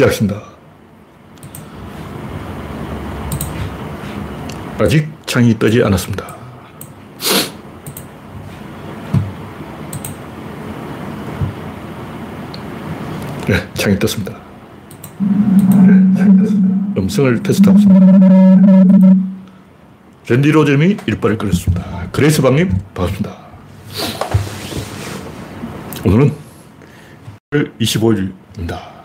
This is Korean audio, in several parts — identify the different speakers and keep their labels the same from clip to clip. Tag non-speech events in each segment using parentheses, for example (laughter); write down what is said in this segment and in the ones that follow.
Speaker 1: 시작합니다. 아직 창이 뜨지 않았습니다. 네, 창이 떴습니다. 네, 창이 떴습니다. 음성을 테스트하고 있습니다. 랜디 로저님이 일빠를 끊었습니다. 그레이스 방님, 반갑습니다. 오늘은 25일입니다.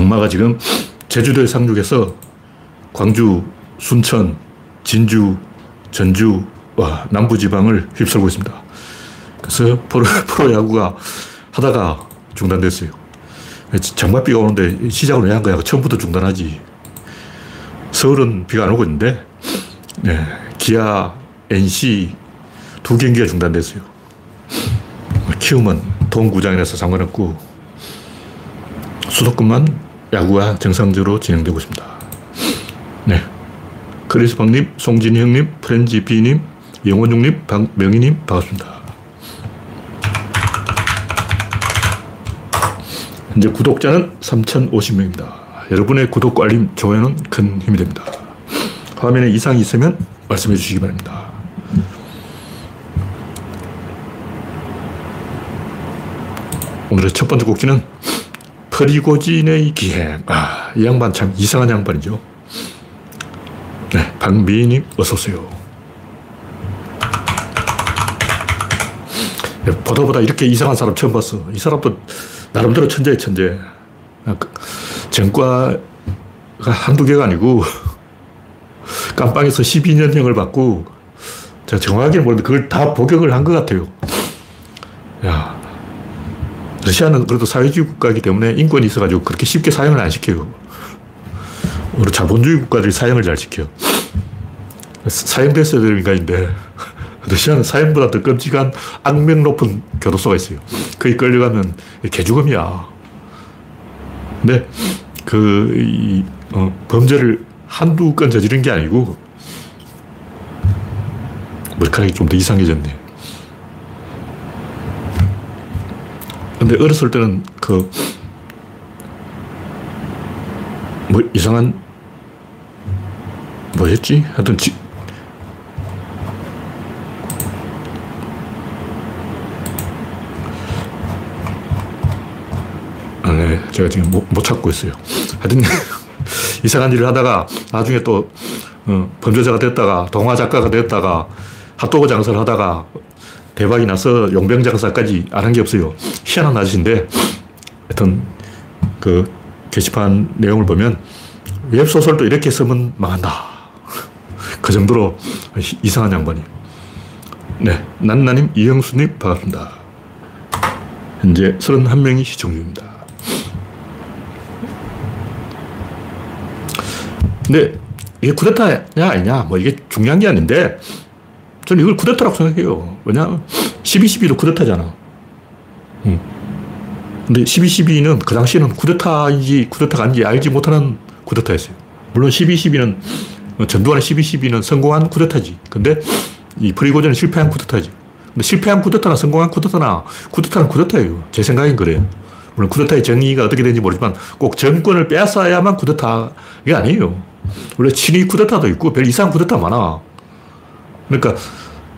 Speaker 1: 네. 장마가 지금 제주도에 상륙해서 광주, 순천, 진주, 전주, 와, 남부지방을 휩쓸고 있습니다. 그래서 프로, 프로야구가 (laughs) 하다가 중단됐어요. 장맛비가 오는데 시작을 왜 한 거야? 처음부터 중단하지. 서울은 비가 안 오고 있는데, 네, 기아, NC 두 경기가 중단됐어요. 키움은 동구장이라서 상관없고, 수도권만 야구가 정상적으로 진행되고 있습니다. 네. 크리스방님, 송진희 형님, 프렌지 비님, 영원중님, 명희님, 반갑습니다. 현재 구독자는 3,050명입니다. 여러분의 구독과 알림, 좋아요는 큰 힘이 됩니다. 화면에 이상이 있으면 말씀해 주시기 바랍니다. 오늘의 첫 번째 곡지는 프리고진의 기행. 아, 이 양반 참 이상한 양반이죠. 네, 박미희님, 어서오세요. 네, 보다 보다 이렇게 이상한 사람 처음 봤어. 이 사람도 나름대로 천재예 천재. 아, 그, 전과가 한두 개가 아니고, (laughs) 깜빵에서 12년형을 받고, 제가 정확하게는 모르는데 그걸 다 복역을 한 것 같아요. 야, 러시아는 그래도 사회주의 국가이기 때문에 인권이 있어가지고 그렇게 쉽게 사용을 안 시켜요. 우리 자본주의 국가들이 사용을 잘 시켜. 사형됐어야 될 인간인데, (laughs) 러시아는 사형보다 더 끔찍한 악명 높은 교도소가 있어요. 거기 끌려가면 개죽음이야. 근데 그, 이, 어, 범죄를 한두 건 저지른 게 아니고, 머리카락이 좀 더 이상해졌네. 근데 어렸을 때는 그, 뭐 이상한, 뭐였지? 하여튼 지, 아, 네. 제가 지금 못, 못 찾고 있어요. 하여튼 (laughs) 이상한 일을 하다가 나중에 또 어, 범죄자가 됐다가 동화 작가가 됐다가 핫도그 장사를 하다가 대박이 나서 용병 장사까지 안 한 게 없어요. 희한한 아저씨인데 하여튼 그 게시판 내용을 보면 웹소설도 이렇게 쓰면 망한다. (laughs) 그 정도로 이상한 양반이. 네. 난나님, 이영수님, 반갑습니다. 현재 31명이 시청 중입니다. 근데 이게 쿠데타냐 아니냐 뭐 이게 중요한 게 아닌데 저는 이걸 쿠데타라고 생각해요. 왜냐하면 12.12도 쿠데타잖아. 응. 근데 12.12는 그 당시에는 쿠데타인지 쿠데타가 아닌지 알지 못하는 쿠데타였어요. 물론 12.12는 전두환의 12.12는 성공한 쿠데타지. 근데 이 프리고전은 실패한 쿠데타지. 근데 실패한 쿠데타나 성공한 쿠데타나 쿠데타는 쿠데타예요. 제 생각엔 그래요. 물론 쿠데타의 정의가 어떻게 되는지 모르지만 꼭 정권을 빼앗아야만 쿠데타가 아니에요. 원래 친위 쿠데타도 있고 별 이상 쿠데타 많아. 그러니까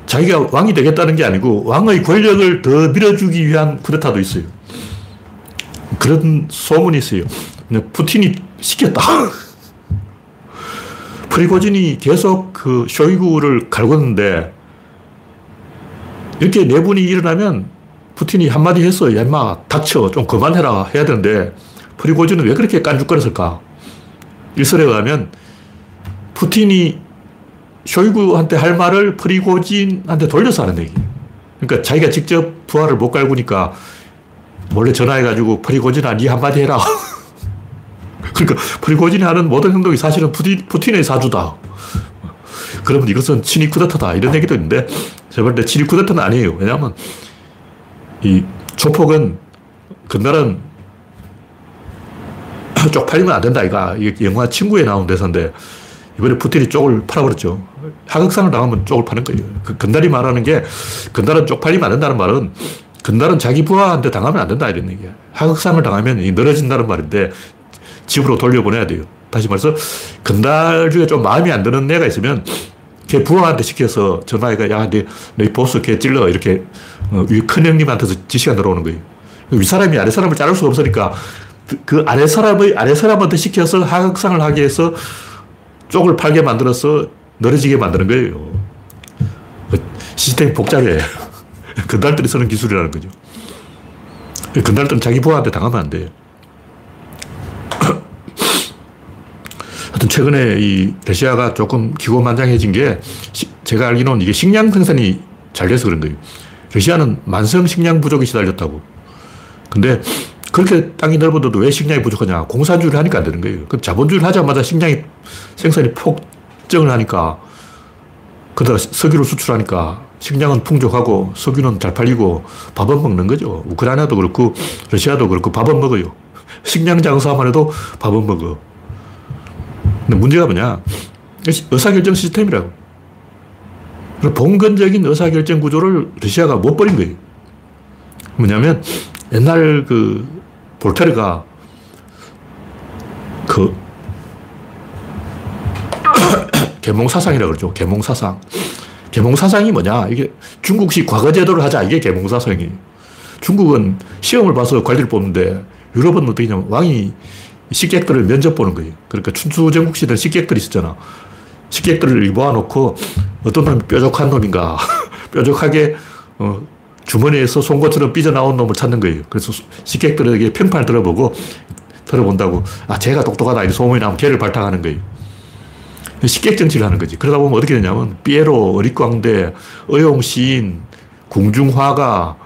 Speaker 1: 자기가 왕이 되겠다는 게 아니고 왕의 권력을 더 밀어주기 위한 쿠데타도 있어요. 그런 소문이 있어요. 푸틴이 시켰다. (laughs) 프리고진이 계속 그 쇼이구를 갈궜는데 이렇게 내분이 일어나면 푸틴이 한마디. 야, 인마, 닥쳐. 좀 그만해라. 해야 되는데 프리고진은 왜 그렇게 깐죽거렸을까? 일설에 의하면 푸틴이 쇼이구한테 할 말을 프리고진한테 돌려서 하는 얘기. 그러니까 자기가 직접 부하를 못 갈구니까 몰래 전화해가지고 프리고진아, 니 한마디 해라. (laughs) 그러니까 프리고진이 하는 모든 행동이 사실은 푸틴, 푸틴의 사주다. 그러면 이것은 친위 쿠데타다. 이런 얘기도 있는데 제가 볼때 친위 쿠데타는 아니에요. 왜냐하면 이 조폭은 그날은 (laughs) 쪽팔리면 안 된다, 이가. 영화 친구에 나온 대사인데, 이번에 푸틴이 쪽을 팔아버렸죠. 하극상을 당하면 쪽을 파는 거예요. 그 건달이 말하는 게, 건달은 쪽팔리면 안 된다는 말은, 건달은 자기 부하한테 당하면 안 된다 이런 얘기야. 하극상을 당하면 늘어진다는 말인데 집으로 돌려보내야 돼요. 다시 말해서 건달 중에 좀 마음이 안 드는 애가 있으면 걔 부하한테 시켜서 전화해가 야, 내, 내 보스 걔 찔러 이렇게 어, 큰 형님한테서 지시가 들어오는 거예요. 윗사람이 아랫사람을 자를 수가 없으니까 그, 그 아랫사람의 아랫사람한테 시켜서 하극상을 하게 해서 쪽을 팔게 만들어서 늘어지게 만드는 거예요. 시스템이 복잡해. (laughs) 건달들이 쓰는 기술이라는 거죠. 건달들은 자기 부하한테 당하면 안 돼요. (coughs) 하여튼 최근에 이 러시아가 조금 기고만장해진 게 시, 제가 알기로는 이게 식량 생산이 잘 돼서 그런 거예요. 러시아는 만성 식량 부족이 시달렸다고. 근데 그렇게 땅이 넓어도 왜 식량이 부족하냐. 공산주의를 하니까 안 되는 거예요. 그 자본주의를 하자마자 식량이 생산이 폭증을 하니까 그러다 석유를 수출하니까 식량은 풍족하고 석유는 잘 팔리고 밥은 먹는 거죠. 우크라이나도 그렇고 러시아도 그렇고 밥은 먹어요. 식량 장사만 해도 밥은 먹어. 근데 문제가 뭐냐. 의사결정 시스템이라고. 봉건적인 의사결정 구조를 러시아가 못 버린 거예요. 뭐냐면 옛날 그 볼테르가 그 (coughs) 계몽사상이라고 그러죠. 계몽사상. 계몽사상이 뭐냐? 이게 중국식 과거제도를 하자. 이게 계몽사상이에요. 중국은 시험을 봐서 관리를 뽑는데 유럽은 어떻게 냐면 왕이 식객들을 면접 보는 거예요. 그러니까 춘추전국 시대 식객들이 있었잖아. 식객들을 모아놓고 어떤 놈이 뾰족한 놈인가. (laughs) 뾰족하게 어, 주머니에서 송곳처럼 삐져나온 놈을 찾는 거예요. 그래서 식객들에게 평판을 들어보고 들어본다고 아, 제가 똑똑하다. 이 소문이 나면 걔를 발탁하는 거예요. 식객 정치를 하는 거지. 그러다 보면 어떻게 되냐면 피에로, 어릿광대, 의용 시인, 궁중화가,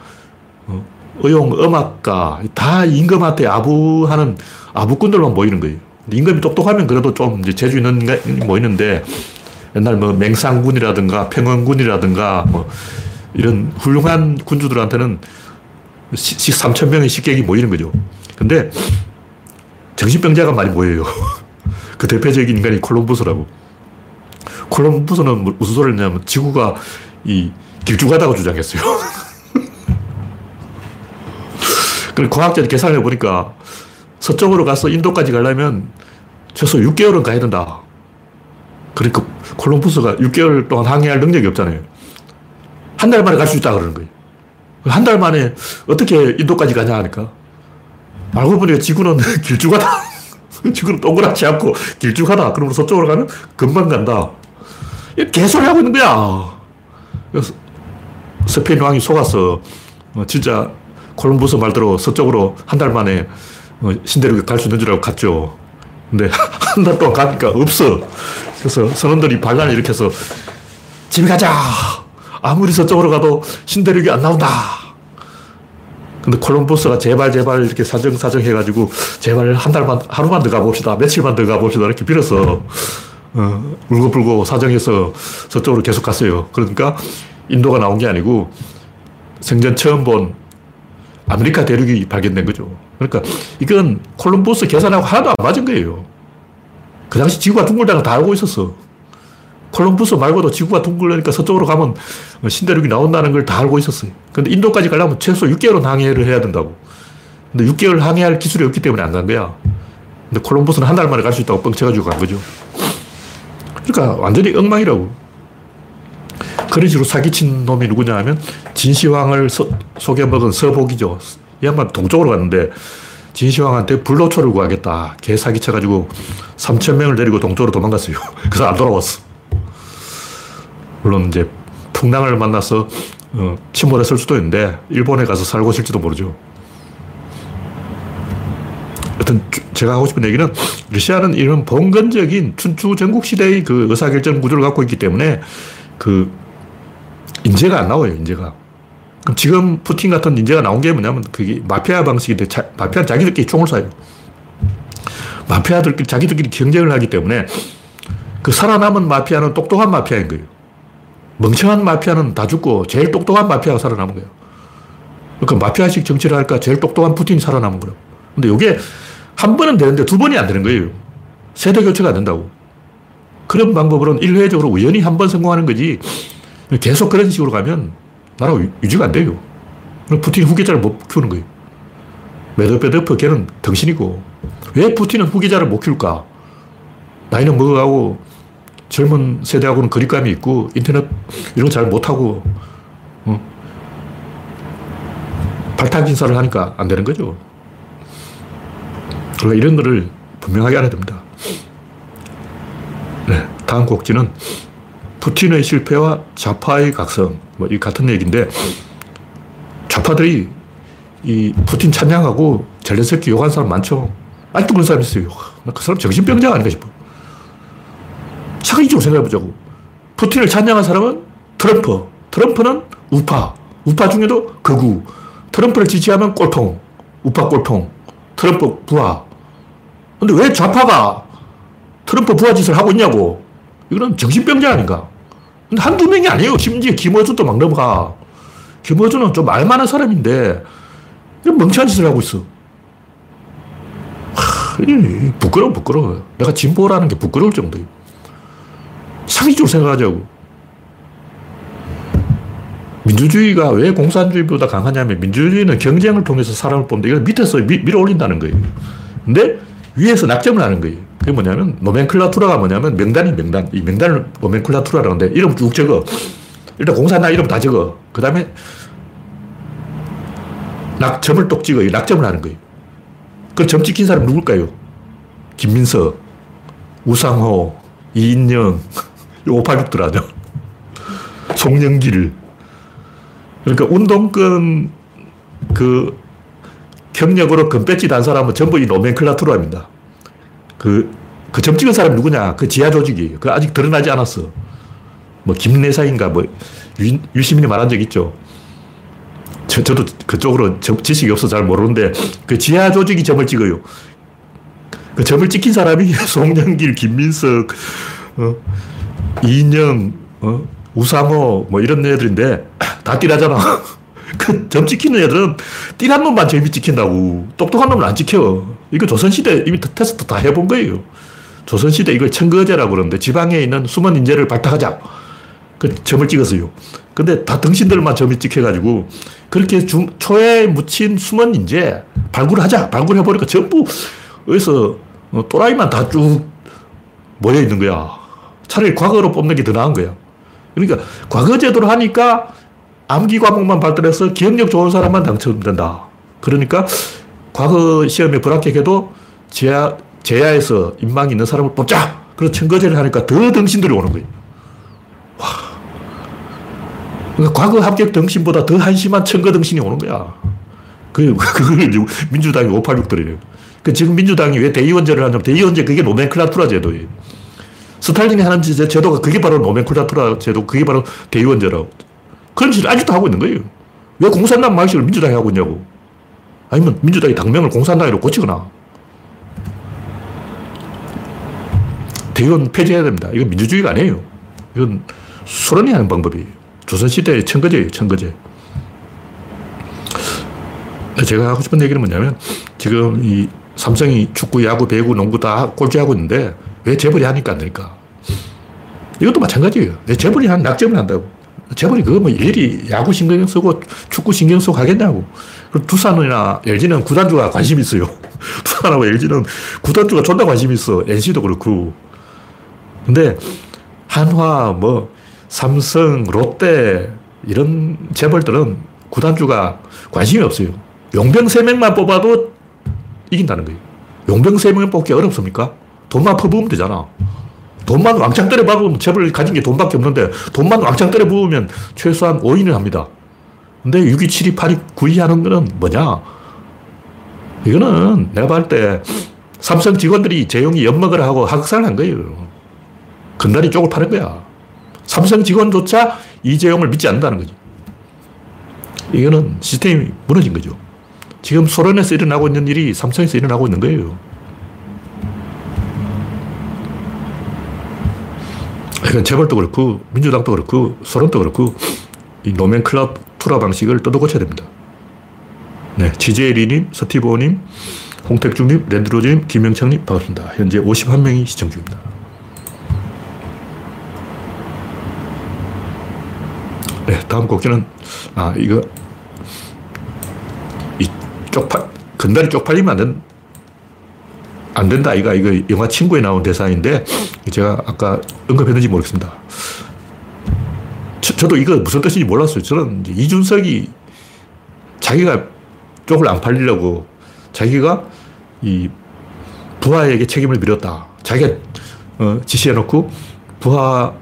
Speaker 1: 어, 의용 음악가 다 임금한테 아부하는 아부꾼들만 모이는 거예요. 임금이 똑똑하면 그래도 좀 재주 있는 모이는데 옛날 뭐 맹상군이라든가 평원군이라든가 뭐 이런 훌륭한 군주들한테는 3천 명의 식객이 모이는 거죠. 근데 정신병자가 많이 모여요. (laughs) 그 대표적인 인간이 콜럼버스라고. 콜럼버스는 무슨 소리를 했냐면 지구가 이 길쭉하다고 주장했어요. (laughs) 그리고 과학자들이 계산을 해보니까 서쪽으로 가서 인도까지 가려면 최소 6개월은 가야 된다. 그러니까 콜럼버스가 6개월 동안 항해할 능력이 없잖아요. 한 달 만에 갈 수 있다 그러는 거예요. 한 달 만에 어떻게 인도까지 가냐 하니까 알고 보니까 지구는 (laughs) 길쭉하다. (laughs) 지구는 동그랗지 않고 길쭉하다. 그러면 서쪽으로 가면 금방 간다. 개소리 하고 있는 거야. 그래서 스페인 왕이 속았어. 어, 진짜 콜럼버스 말대로 서쪽으로 한 달 만에 어, 신대륙에 갈 수 있는 줄 알고 갔죠. 근데 (laughs) 한 달 동안 가니까 없어. 그래서 선원들이 반란을 일으켜서 집에 가자. 아무리 서쪽으로 가도 신대륙이 안 나온다. 근데 콜럼버스가 제발 제발 이렇게 사정사정 해가지고 제발 한 달만 하루만 더 가봅시다. 며칠만 더 가봅시다. 이렇게 빌어서 어, 울고불고 사정해서 저쪽으로 계속 갔어요. 그러니까 인도가 나온 게 아니고 생전 처음 본 아메리카 대륙이 발견된 거죠. 그러니까 이건 콜럼버스 계산하고 하나도 안 맞은 거예요. 그 당시 지구가 둥글다는 다 알고 있었어. 콜럼버스 말고도 지구가 둥글니까 서쪽으로 가면 신대륙이 나온다는 걸 다 알고 있었어요. 근데 인도까지 가려면 최소 6개월은 항해를 해야 된다고. 근데 6개월 항해할 기술이 없기 때문에 안 간 거야. 근데 콜럼버스는 한 달 만에 갈 수 있다고 뻥쳐가지고 간 거죠. 그러니까 완전히 엉망이라고. 그런 식으로 사기친 놈이 누구냐 하면 진시황을 서, 속여먹은 서복이죠. 이 양반 동쪽으로 갔는데 진시황한테 불로초를 구하겠다. 개 사기쳐가지고 3천 명을 데리고 동쪽으로 도망갔어요. (laughs) 그래서 안 돌아왔어. 물론 이제 풍랑을 만나서 어, 침몰했을 수도 있는데 일본에 가서 살고 있을지도 모르죠. 하여튼 제가 하고 싶은 얘기는 러시아는 이런 봉건적인 춘추 전국 시대의 그 의사결정 구조를 갖고 있기 때문에 그 인재가 안 나와요, 인재가. 그럼 지금 푸틴 같은 인재가 나온 게 뭐냐면 그게 마피아 방식인데 자, 마피아는 자기들끼리 총을 쏴요. 마피아들끼리 자기들끼리 경쟁을 하기 때문에 그 살아남은 마피아는 똑똑한 마피아인 거예요. 멍청한 마피아는 다 죽고 제일 똑똑한 마피아가 살아남은 거예요. 그러니까 마피아식 정치를 할까 제일 똑똑한 푸틴이 살아남은 거예요. 근데 이게 한 번은 되는데 두 번이 안 되는 거예요. 세대 교체가 안 된다고. 그런 방법으로는 일회적으로 우연히 한 번 성공하는 거지. 계속 그런 식으로 가면 나라가 유지가 안 돼요. 푸틴 후계자를 못 키우는 거예요. 메드베데프 걔는 덩신이고 왜 푸틴은 후계자를 못 키울까? 나이는 먹어가고 젊은 세대하고는 거리감이 있고 인터넷 이런 거 잘 못하고 어? 발탁 인사를 하니까 안 되는 거죠. 그러니까 이런 거를 분명하게 알아야 됩니다. 네, 다음 곡지는 푸틴의 실패와 좌파의 각성. 뭐, 이 같은 얘기인데, 좌파들이 이 푸틴 찬양하고 젤렌스키 욕한 사람 많죠. 아직도 그런 사람 있어요. 그 사람 정신병자 아닌가 싶어. 차근적으로 생각해보자고. 푸틴을 찬양한 사람은 트럼프. 트럼프는 우파. 우파 중에도 극우. 트럼프를 지지하면 꼴통. 우파 꼴통. 트럼프 부하. 근데 왜 좌파가 트럼프 부하 짓을 하고 있냐고. 이거는 정신병자 아닌가. 근데 한두 명이 아니에요. 심지어 김어준도 막 넘어가. 김어준은 좀 알만한 사람인데, 이런 멍청한 짓을 하고 있어. 하, 부끄러워, 부끄러워. 내가 진보라는 게 부끄러울 정도예요. 상식적으로 생각하자고. 민주주의가 왜 공산주의보다 강하냐면 민주주의는 경쟁을 통해서 사람을 뽑는데 이걸 밑에서 미, 밀어 올린다는 거예요. 근데 위에서 낙점을 하는 거예요. 그게 뭐냐면 노멘클라투라가 뭐냐면 명단이 명단. 이 명단을 노멘클라투라라고 하는데 이름 쭉 적어. 일단 공산당 이름 다 적어. 그 다음에 낙점을 똑 찍어. 낙점을 하는 거예요. 그 점 찍힌 사람 누굴까요? 김민석, 우상호, 이인영, 586들 아죠. 송영길. 그러니까 운동권 그 경력으로 금배지 단 사람은 전부 이 노멘클라투라입니다. 그, 그 점 찍은 사람 누구냐? 그 지하 조직이에요. 그 아직 드러나지 않았어. 뭐, 김내사인가, 뭐, 유, 유시민이 말한 적 있죠. 저, 저도 그쪽으로 지식이 없어서 잘 모르는데, 그 지하 조직이 점을 찍어요. 그 점을 찍힌 사람이 (laughs) 송영길, 김민석, 어, 이인영, 어, 우상호, 뭐 이런 애들인데, 다 띠라잖아. (laughs) 그 점 찍히는 애들은 띠란 놈만 점이 찍힌다고. 똑똑한 놈은 안 찍혀. 이거 조선시대 이미 테스트 다 해본 거예요. 조선시대 이걸 청거제라고 그러는데 지방에 있는 숨은 인재를 발탁하자. 그 점을 찍었어요. 근데 다 등신들만 점이 찍혀가지고 그렇게 중, 초에 묻힌 숨은 인재 발굴하자. 발굴해보니까 전부 어디서 어, 또라이만 다 쭉 모여 있는 거야. 차라리 과거로 뽑는 게 더 나은 거야. 그러니까 과거 제도로 하니까 암기 과목만 발달해서 기억력 좋은 사람만 당첨된다. 그러니까 과거 시험에 불합격해도 제야, 제야에서 인망이 있는 사람을 뽑자! 그래서 청거제를 하니까 더 등신들이 오는 거예요. 와. 그러니까 과거 합격 등신보다 더 한심한 청거 등신이 오는 거야. 그, (laughs) 그걸 민주당이 586들이래요. 그 지금 민주당이 왜 대의원제를 하냐면 대의원제 그게 노멘클라투라 제도예요. 스탈린이 하는 제도가 그게 바로 노멘클라투라 제도, 그게 바로 대의원제라고. 그런 짓을 아직도 하고 있는 거예요. 왜 공산당 말식을 민주당이 하고 있냐고. 아니면 민주당이 당명을 공산당으로 고치거나. 대의원 폐지해야 됩니다. 이건 민주주의가 아니에요. 이건 소련이 하는 방법이에요. 조선시대의 청거제예요, 청거제. 제가 하고 싶은 얘기는 뭐냐면, 지금 이 삼성이 축구, 야구, 배구, 농구 다 꼴찌하고 있는데, 왜 재벌이 하니까 안 되니까? 이것도 마찬가지예요. 왜 재벌이 한 낙점을 한다고? 재벌이 그거 뭐 일일이 야구 신경 쓰고 축구 신경 쓰고 하겠냐고. 그리고 두산이나 LG는 구단주가 관심 있어요. (laughs) 두산하고 LG는 구단주가 존나 관심 있어. NC도 그렇고. 근데 한화, 뭐, 삼성, 롯데, 이런 재벌들은 구단주가 관심이 없어요. 용병 3명만 뽑아도 이긴다는 거예요. 용병 3명 뽑기 어렵습니까? 돈만 퍼부으면 되잖아. 돈만 왕창 때려 박으면 재벌 가진 게 돈밖에 없는데 돈만 왕창 때려 부으면 최소한 5인을 합니다. 근데 6위, 7위, 8위, 9위 하는 거는 뭐냐? 이거는 내가 봤을 때 삼성 직원들이 재용이 엿먹으라 하고 학살을 한 거예요. 근다리 쪽을 파는 거야. 삼성 직원조차 이재용을 믿지 않는다는 거죠. 이거는 시스템이 무너진 거죠. 지금 소련에서 일어나고 있는 일이 삼성에서 일어나고 있는 거예요. 이건 재벌도 그렇고 민주당도 그렇고 소련도 그렇고 이 노멘클라투라 방식을 뜯어 고쳐야 됩니다. 네, 지제리님, 서티보님, 홍택중님, 랜드로즈님, 김영창님 반갑습니다. 현재 51명이 시청 중입니다. 네, 다음 곡기는 아 이거 쪽팔, 건달이 쪽팔리면 안, 된, 안 된다. 이거, 이거 영화 친구에 나온 대사인데, 제가 아까 언급했는지 모르겠습니다. 저, 도 이거 무슨 뜻인지 몰랐어요. 저는 이준석이 자기가 쪽을 안 팔리려고 자기가 이 부하에게 책임을 밀었다. 자기가 어, 지시해놓고 부하한테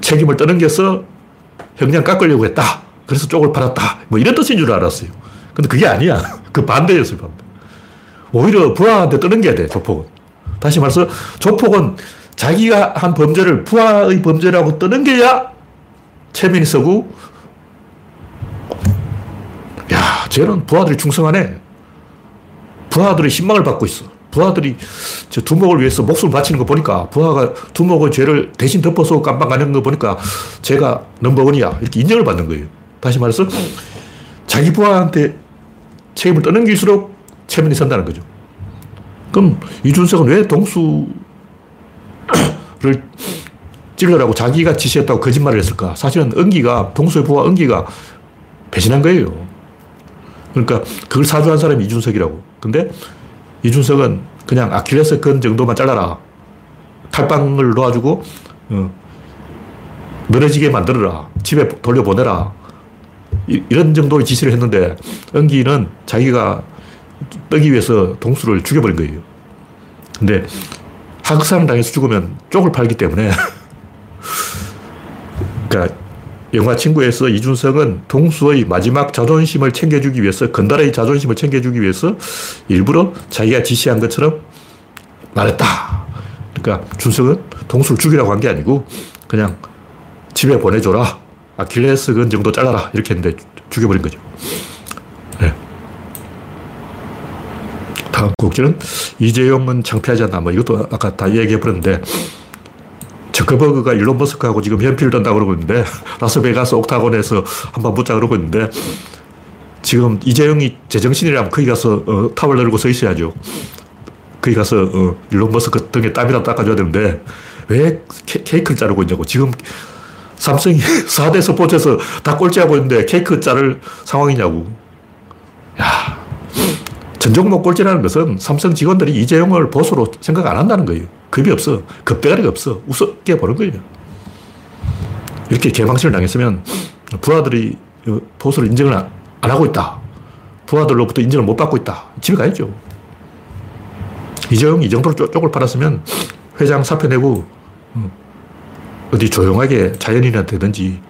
Speaker 1: 책임을 떠넘겨서 형량 깎으려고 했다. 그래서 쪽을 팔았다. 뭐 이런 뜻인 줄 알았어요. 근데 그게 아니야. 그 반대였어요. 반대. 오히려 부하한테 떠넘겨야 돼, 조폭은. 다시 말해서 조폭은 자기가 한 범죄를 부하의 범죄라고 떠넘겨야 체면이 서고, 야, 쟤는 부하들이 충성하네. 부하들의 신망을 받고 있어. 부하들이 저 두목을 위해서 목숨을 바치는 거 보니까 부하가 두목의 죄를 대신 덮어서 깜빵 가는 거 보니까 제가 넘버원이야. 이렇게 인정을 받는 거예요. 다시 말해서 자기 부하한테 책임을 떠넘길수록 체면이 선다는 거죠. 그럼 이준석은 왜 동수를 찔러라고 자기가 지시했다고 거짓말을 했을까? 사실은 은기가, 동수의 부하 은기가 배신한 거예요. 그러니까 그걸 사주한 사람이 이준석이라고. 근데 이준석은 그냥 아킬레스 건 정도만 잘라라. 칼빵을 놓아주고, 어, 늘어지게 만들어라. 집에 돌려보내라. 이, 런 정도의 지시를 했는데, 은기는 자기가 뜨기 위해서 동수를 죽여버린 거예요. 근데 학살 당해서 죽으면 쪽을 팔기 때문에, (laughs) 그러니까 영화 친구에서 이준석은 동수의 마지막 자존심을 챙겨주기 위해서, 건달의 자존심을 챙겨주기 위해서 일부러 자기가 지시한 것처럼 말했다. 그러니까 준석은 동수를 죽이라고 한 게 아니고 그냥 집에 보내줘라. 아킬레스 건 정도 잘라라. 이렇게 했는데 죽여버린 거죠. 네. 다음 곡지는 이재용은 창피하지 않나. 뭐 이것도 아까 다 얘기해버렸는데 저커버그가 일론 머스크하고 지금 현피를 던다고 그러고 있는데, (laughs) 라스베가스 옥타곤에서 한번 붙자 그러고 있는데, 지금 이재용이 제정신이라면 거기 가서 어, 탑을 열고 서 있어야죠. 거기 가서 어, 일론 머스크 등에 땀이라도 닦아줘야 되는데, 왜 케, 이크를 자르고 있냐고. 지금 삼성이 (laughs) 4대 스포츠에서 다 꼴찌하고 있는데 케이크 자를 상황이냐고. 야 전종목 꼴찌라는 것은 삼성 직원들이 이재용을 보수로 생각 안 한다는 거예요. 급이 없어. 급대가리가 없어. 우습게 보는 거예요. 이렇게 개방신을 당했으면 부하들이 보수를 인정을 안 하고 있다. 부하들로부터 인정을 못 받고 있다. 집에 가야죠. 이재용이 이 정도로 쪽을 팔았으면 회장 사표 내고 어, 어디 조용하게 자연인한테 되든지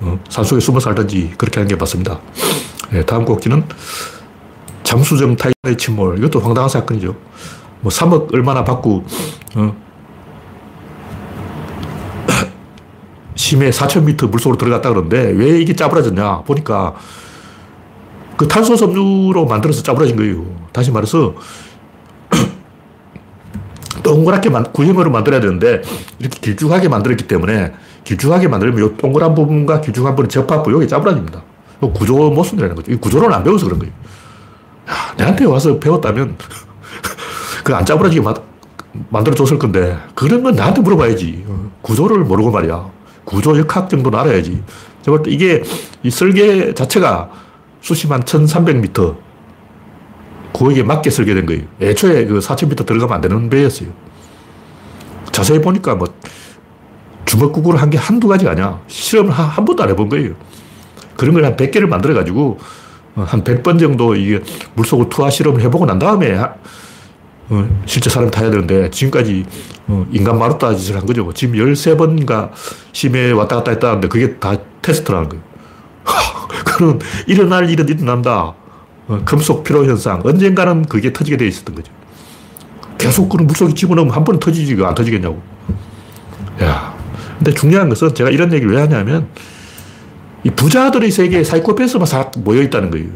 Speaker 1: 어, 산속에 숨어 살든지 그렇게 하는 게 맞습니다. 네, 다음 곡지는 잠수정 타이탄의 침몰. 이것도 황당한 사건이죠. 뭐 3억 얼마나 받고, 어, (coughs) 심해 4,000m 물속으로 들어갔다 그러는데 왜 이게 짜부러졌냐 보니까 그 탄소 섬유로 만들어서 짜부러진 거예요. 다시 말해서 동그랗게 만, 구형으로 만들어야 되는데 이렇게 길쭉하게 만들었기 때문에 길쭉하게 만들면 이 동그란 부분과 길쭉한 부분의 접합부 여기 짜부러집니다. 구조 모순이라는 거죠. 이 구조를 안 배워서 그런 거예요. 야, 내한테 와서 배웠다면 (laughs) 그 안 짜부러지게 마, 만들어줬을 건데 그런 건 나한테 물어봐야지. 구조를 모르고 말이야. 구조 역학 정도는 알아야지. 제가 이게 이 설계 자체가 수심 한 1300m 그에게 맞게 설계된 거예요. 애초에 그 4000m 들어가면 안 되는 배였어요. 자세히 보니까 뭐 주먹구구를 한 게 한두 가지가 아니야. 실험을 한, 한 번도 안 해본 거예요. 그런 걸 한 100개를 만들어가지고 한 100번 정도 이게 물속을 투하 실험을 해보고 난 다음에 어, 실제 사람 타야 되는데 지금까지 어, 인간 마루타 짓을 한 거죠. 지금 13번인가 심해 왔다 갔다 했다는데 그게 다 테스트라는 거예요. (laughs) 그런 일어날 일은 일어난다. 어, 금속 피로 현상. 언젠가는 그게 터지게 돼 있었던 거죠. 계속 그런 물속에 집어넣으면 한 번은 터지지, 안 터지겠냐고. 야. 근데 중요한 것은 제가 이런 얘기를 왜 하냐면 이 부자들의 세계에 사이코패스만 싹 모여 있다는 거예요.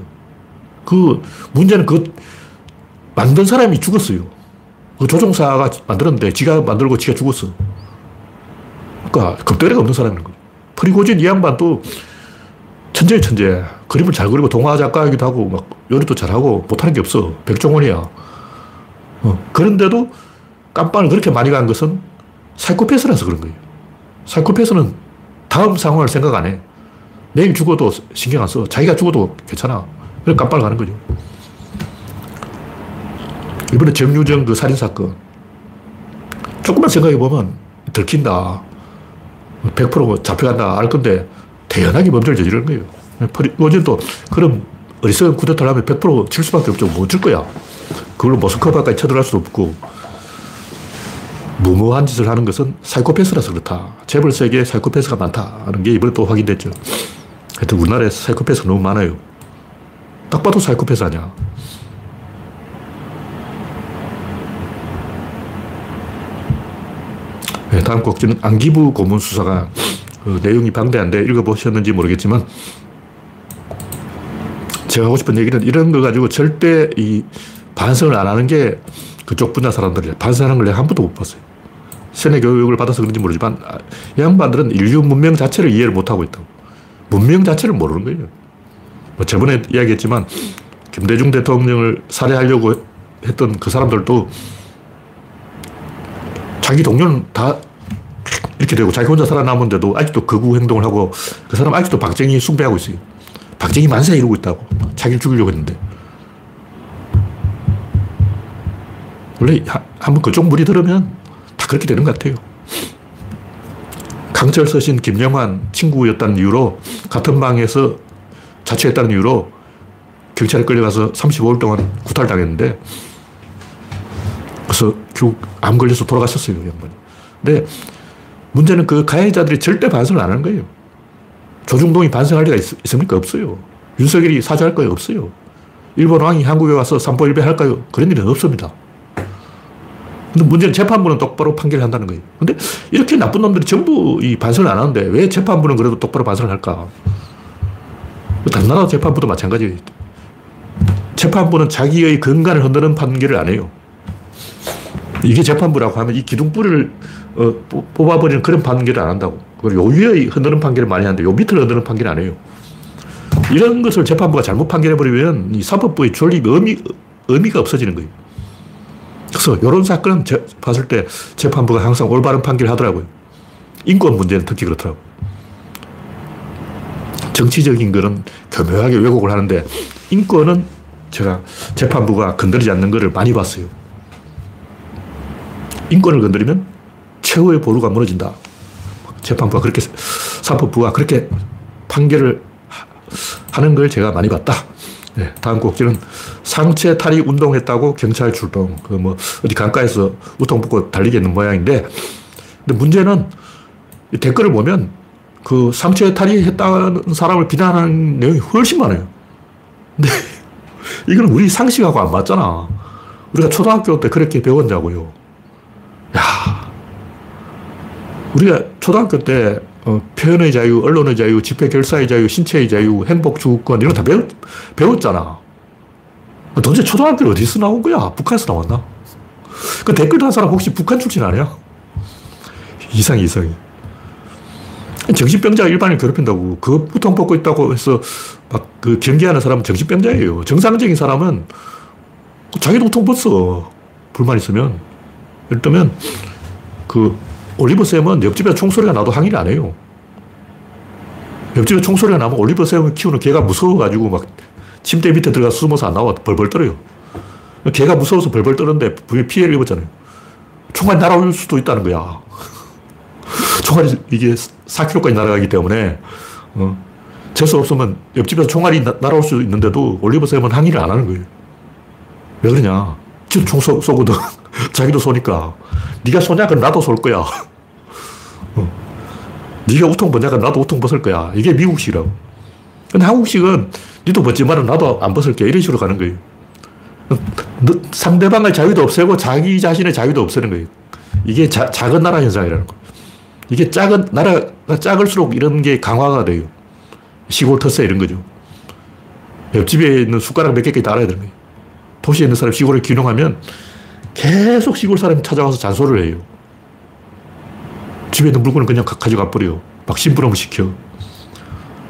Speaker 1: 그 문제는 그 만든 사람이 죽었어요. 그 조종사가 만들었는데 지가 만들고 지가 죽었어. 그러니까 급대리가 없는 사람인 거예요. 프리고진 이 양반도 천재예 천재. 그림을 잘 그리고 동화 작가이기도 하고 막 요리도 잘하고 못하는 게 없어. 백종원이야. 어. 그런데도 깜빵을 그렇게 많이 간 것은 사이코패스라서 그런 거예요. 사이코패스는 다음 상황을 생각 안 해. 내일 죽어도 신경 안 써. 자기가 죽어도 괜찮아. 그래 깜빡 가는 거죠. 이번에 정유정 그 살인사건. 조금만 생각해보면 들킨다. 100% 잡혀간다. 알 건데 태연하게 범죄를 저지르는 거예요. 프리고진도 그럼 어리석은 쿠데타를 하면 100%질 수밖에 없죠. 못질 뭐 거야. 그걸로 모스크바까지 쳐들어갈 수도 없고 무모한 짓을 하는 것은 사이코패스라서 그렇다. 재벌 세계에 사이코패스가 많다는 게 이번에 또 확인됐죠. 하여튼 우리나라에 사이코패스가 너무 많아요. 딱 봐도 사이코패스 아니야. 네, 다음 꼭지는 안기부 고문 수사가 그 내용이 방대한데 읽어보셨는지 모르겠지만 제가 하고 싶은 얘기는 이런 거 가지고 절대 이 반성을 안 하는 게 그쪽 분야 사람들이에요. 반성하는 걸 내가 한 번도 못 봤어요. 세뇌 교육을 받아서 그런지 모르지만 아, 이 양반들은 인류 문명 자체를 이해를 못하고 있다고. 문명 자체를 모르는 거예요. 뭐 저번에 이야기했지만 김대중 대통령을 살해하려고 했던 그 사람들도 자기 동료는 다 이렇게 되고 자기 혼자 살아남은데도 아직도 거구 행동을 하고 그 사람 아직도 박정희 숭배하고 있어요. 박정희 만세 이러고 있다고. 자기를 죽이려고 했는데. 원래 한번 그쪽 물이 들으면 다 그렇게 되는 것 같아요. 강철 서신 김영환 친구였다는 이유로 같은 방에서 자취했다는 이유로 경찰에 끌려가서 35일 동안 구탈당했는데 그래서 결국 암 걸려서 돌아가셨어요, 양반이. 근데 문제는 그 가해자들이 절대 반성을 안 하는 거예요. 조중동이 반성할 리가 있, 습니까 없어요. 윤석열이 사죄할 거예요? 없어요. 일본 왕이 한국에 와서 삼보일배 할까요? 그런 일은 없습니다. 근데 문제는 재판부는 똑바로 판결한다는 거예요. 근데 이렇게 나쁜 놈들이 전부 이 반성을 안 하는데 왜 재판부는 그래도 똑바로 반성을 할까? 다른 나라 재판부도 마찬가지예요. 재판부는 자기의 근간을 흔드는 판결을 안 해요. 이게 재판부라고 하면 이 기둥뿌리를 어, 뽑아버리는 그런 판결을 안 한다고. 요 위에 흔드는 판결을 많이 하는데 요 밑을 흔드는 판결을 안 해요. 이런 것을 재판부가 잘못 판결해버리면 이 사법부의 존립 의미, 의미가 없어지는 거예요. 그래서 이런 사건은 제, 봤을 때 재판부가 항상 올바른 판결을 하더라고요. 인권 문제는 특히 그렇더라고요. 정치적인 거는 교묘하게 왜곡을 하는데 인권은 제가 재판부가 건드리지 않는 것을 많이 봤어요. 인권을 건드리면 최후의 보루가 무너진다. 재판부가 그렇게, 사법부가 그렇게 판결을 하는 걸 제가 많이 봤다. 네, 다음 꼭지는 상체 탈이 운동했다고 경찰 출동. 그 뭐 어디 강가에서 우통 벗고 달리겠는 모양인데, 근데 문제는 댓글을 보면 그 상체 탈이 했다는 사람을 비난하는 내용이 훨씬 많아요. 근데 (laughs) 이건 우리 상식하고 안 맞잖아. 우리가 초등학교 때 그렇게 배웠냐고요. 야, 우리가 초등학교 때 어, 표현의 자유, 언론의 자유, 집회 결사의 자유, 신체의 자유, 행복 주권 이런 거 다 배웠, 배웠잖아. 도대체 초등학교 어디서 나온 거야? 북한에서 나왔나? 그 댓글 단 사람 혹시 북한 출신 아니야? 이상 이상이. 정신병자 일반인 괴롭힌다고. 그 보통 벗고 있다고 해서 막 그 경계하는 사람은 정신병자예요. 정상적인 사람은 자기도 보통 벗어. 불만 있으면. 예를 들면 그 올리버 쌤은 옆집에 총소리가 나도 항의를 안 해요. 옆집에 총소리가 나면 올리버 쌤을 키우는 개가 무서워가지고 막 침대 밑에 들어가 숨어서 안 나와 벌벌 떨어요. 개가 무서워서 벌벌 떠는데 분명히 피해를 입었잖아요. 총알이 날아올 수도 있다는 거야. (laughs) 총알이 이게 4km까지 날아가기 때문에 어, 재수 없으면 옆집에서 총알이 나, 날아올 수 있는데도 올리버 쌤은 항의를 안 하는 거예요. 왜 그러냐? 지금 총 쏘, 쏘거든. (laughs) 자기도 쏘니까. 네가 쏘냐? 그럼 나도 쏠 거야. 어. 네가 우통 벗냐? 나도 우통 벗을 거야. 이게 미국식이라고. 근데 한국식은 니도 벗지만 나도 안 벗을게. 이런 식으로 가는 거예요. 상대방의 자유도 없애고 자기 자신의 자유도 없애는 거예요. 이게 자, 작은 나라 현상이라는 거예요. 이게 작은, 나라가 작을수록 이런 게 강화가 돼요. 시골特세 이런 거죠. 옆집에 있는 숟가락 몇 개까지 달아야 되는 거예요. 도시에 있는 사람 시골에 귀농하면 계속 시골 사람이 찾아와서 잔소리를 해요. 집에 있는 물건을 그냥 가져가 버려. 막 심부름 시켜.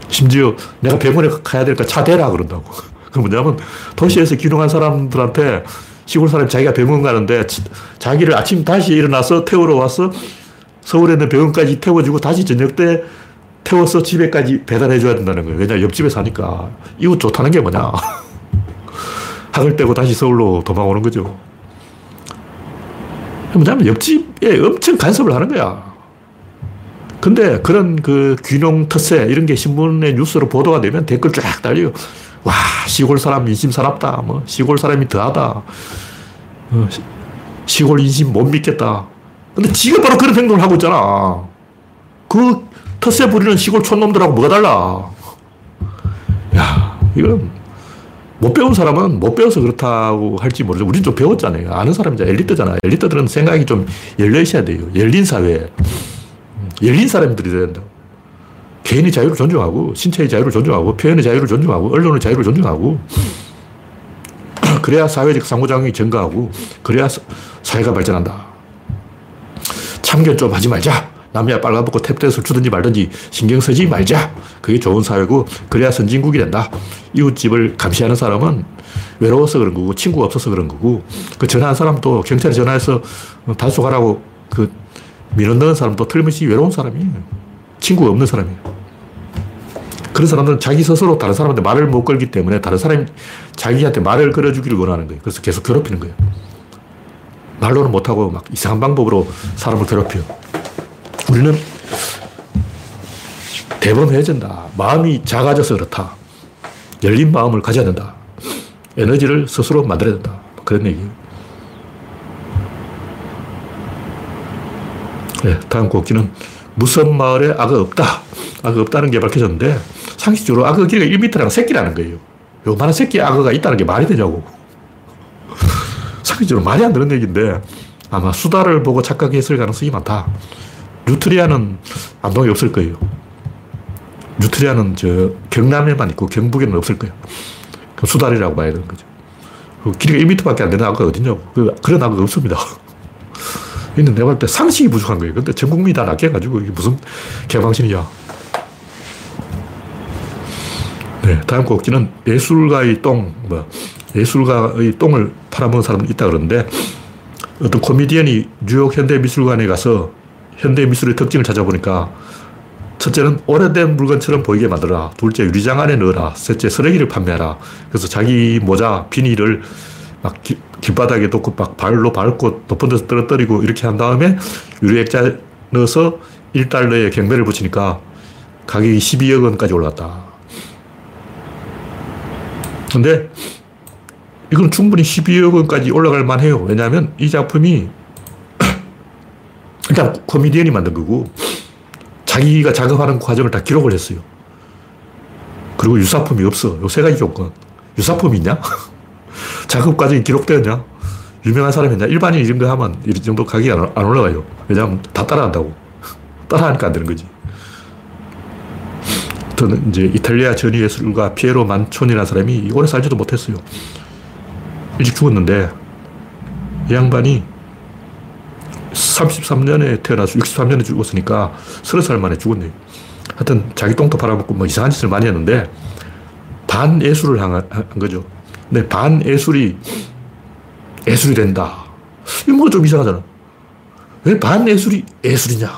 Speaker 1: 심지어 내가 병원에 가야 되니까 차 대라 그런다고. (laughs) 그 뭐냐면 도시에서 귀농한 사람들한테 시골 사람이 자기가 병원 가는데 자기를 아침 다시 일어나서 태우러 와서 서울에 있는 병원까지 태워주고 다시 저녁 때 태워서 집에까지 배달해 줘야 된다는 거예요. 왜냐, 옆집에 사니까. 이웃 좋다는 게 뭐냐. (laughs) 학을 떼고 다시 서울로 도망오는 거죠. 뭐냐면 옆집에 엄청 간섭을 하는 거야. 근데 그런 그 귀농特세 이런 게 신문에 뉴스로 보도가 되면 댓글 쫙 달려요. 와, 시골 사람 인심 사납다. 뭐, 시골 사람이 더하다. 어, 시 골 인심 못 믿겠다. 근데 지가 바로 그런 행동을 하고 있잖아. 그 텃세 부리는 시골 촌놈들하고 뭐가 달라. 야, 이건 못 배운 사람은 못 배워서 그렇다고 할지 모르죠. 우린 좀 배웠잖아요. 아는 사람이잖아. 엘리트잖아. 엘리트들은 생각이 좀 열려 있어야 돼요. 열린 사회. 열린 사람들이 돼야 된다. 개인의 자유를 존중하고, 신체의 자유를 존중하고, 표현의 자유를 존중하고, 언론의 자유를 존중하고, (clears throat) 그래야 사회적 상호작용이 증가하고, 그래야 사회가 발전한다. 참견 좀 하지 말자. 남이야 빨가벗고 탭댄스를 주든지 말든지 신경 쓰지 말자. 그게 좋은 사회고, 그래야 선진국이 된다. 이웃집을 감시하는 사람은 외로워서 그런 거고, 친구가 없어서 그런 거고, 그 전화한 사람도 경찰에 전화해서 단속하라고 그 민원 넣은 사람도 틀림없이 외로운 사람이에요. 친구가 없는 사람이에요. 그런 사람들은 자기 스스로 다른 사람한테 말을 못 걸기 때문에 다른 사람이 자기한테 말을 걸어주기를 원하는 거예요. 그래서 계속 괴롭히는 거예요. 말로는 못하고 막 이상한 방법으로 사람을 괴롭혀요. 우리는 대범 해진다. 마음이 작아져서 그렇다. 열린 마음을 가져야 된다. 에너지를 스스로 만들어야 된다. 그런 얘기예요. 네, 다음 곡지는 무슨 마을에 악어 없다. 악어 없다는 게 밝혀졌는데 상식적으로 악어 길이가 1m라는 새끼라는 거예요. 요만한 새끼 악어가 있다는 게 말이 되냐고. (laughs) 상식적으로 말이 안 되는 얘기인데 아마 수다를 보고 착각했을 가능성이 많다. 뉴트리아는 안동에 없을 거예요. 뉴트리아는 저 경남에만 있고 경북에는 없을 거예요. 그 수달이라고 봐야 되는 거죠. 그 길이가 1m밖에 안 되는 악어가 어딨냐고. 그, 그런 악어가 없습니다. (laughs) 있는 내가 볼 때 상식이 부족한 거예요. 근데 전 국민이 다 낚여가지고 이게 무슨 개방신이야. 네, 다음 곡지는 예술가의 똥, 뭐, 예술가의 똥을 팔아먹은 사람이 있다 그러는데 어떤 코미디언이 뉴욕 현대미술관에 가서 현대 미술의 특징을 찾아보니까 첫째는 오래된 물건처럼 보이게 만들어라. 둘째, 유리장 안에 넣어라. 셋째, 쓰레기를 판매하라. 그래서 자기 모자, 비닐을 막 기, 길바닥에 놓고 막 발로 밟고 높은 데서 떨어뜨리고 이렇게 한 다음에 유리액자 넣어서 1달러에 경매를 붙이니까 가격이 12억 원까지 올랐다. 근데 이건 충분히 12억 원까지 올라갈 만해요. 왜냐하면 이 작품이 일단 코미디언이 만든 거고 자기가 작업하는 과정을 다 기록을 했어요. 그리고 유사품이 없어. 요 세 가지 조건. 유사품이 있냐? (laughs) 작업 과정이 기록되었냐? 유명한 사람이냐? 일반인 이런 거 하면 이 정도 가격이 안 올라가요. 왜냐하면 다 따라한다고. (laughs) 따라하니까 안 되는 거지. 저는 이제 이탈리아 전위예술가 피에로 만촌이라는 사람이 오래 살지도 못했어요. 일찍 죽었는데 이 양반이 33년에 태어나서 63년에 죽었으니까 30살 만에 죽었네요. 하여튼 자기 똥도 팔아먹고 뭐 이상한 짓을 많이 했는데 반예술을 한, 거죠. 근데 반예술이 예술이 된다. 이거 뭐가 좀 이상하잖아. 왜 반예술이 예술이냐? (laughs)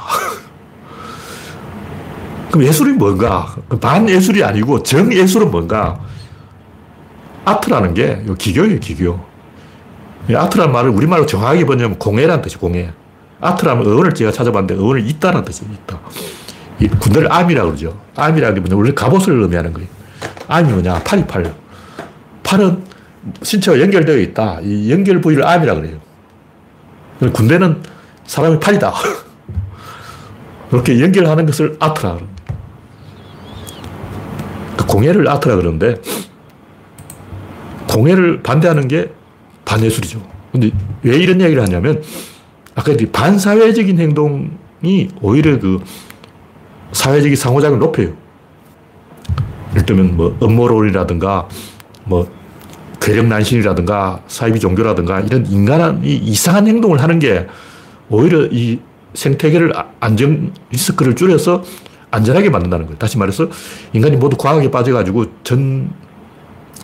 Speaker 1: 그럼 예술이 뭔가? 반예술이 아니고 정예술은 뭔가? art라는 게 기교예요, 기교. art라는 말을 우리말로 정확하게 번역하면 공예라는 뜻이 공예. art라는 어원을 제가 찾아봤는데 어원을 잇다는 뜻이 있다. 이 군대를 arm이라고 그러죠. arm이라는 게 뭐냐. 원래 갑옷을 의미하는 거예요. arm이 뭐냐. 팔이 팔. 팔은 신체와 연결되어 있다. 이 연결 부위를 arm이라고 그래요. 군대는 사람의 팔이다. (laughs) 이렇게 연결하는 것을 아트라 그래요. 그 공예를 아트라 그러는데 공예를 반대하는 게 반예술이죠. 근데 왜 이런 이야기를 하냐면 아까 반사회적인 행동이 오히려 그 사회적인 상호작용을 높여요. 예를 들면 뭐 음모론이라든가 뭐 괴력난신이라든가 사이비 종교라든가 이런 인간이 이상한 행동을 하는 게 오히려 이 생태계를 아, 안정 리스크를 줄여서 안전하게 만든다는 거예요. 다시 말해서 인간이 모두 과학에 빠져가지고 전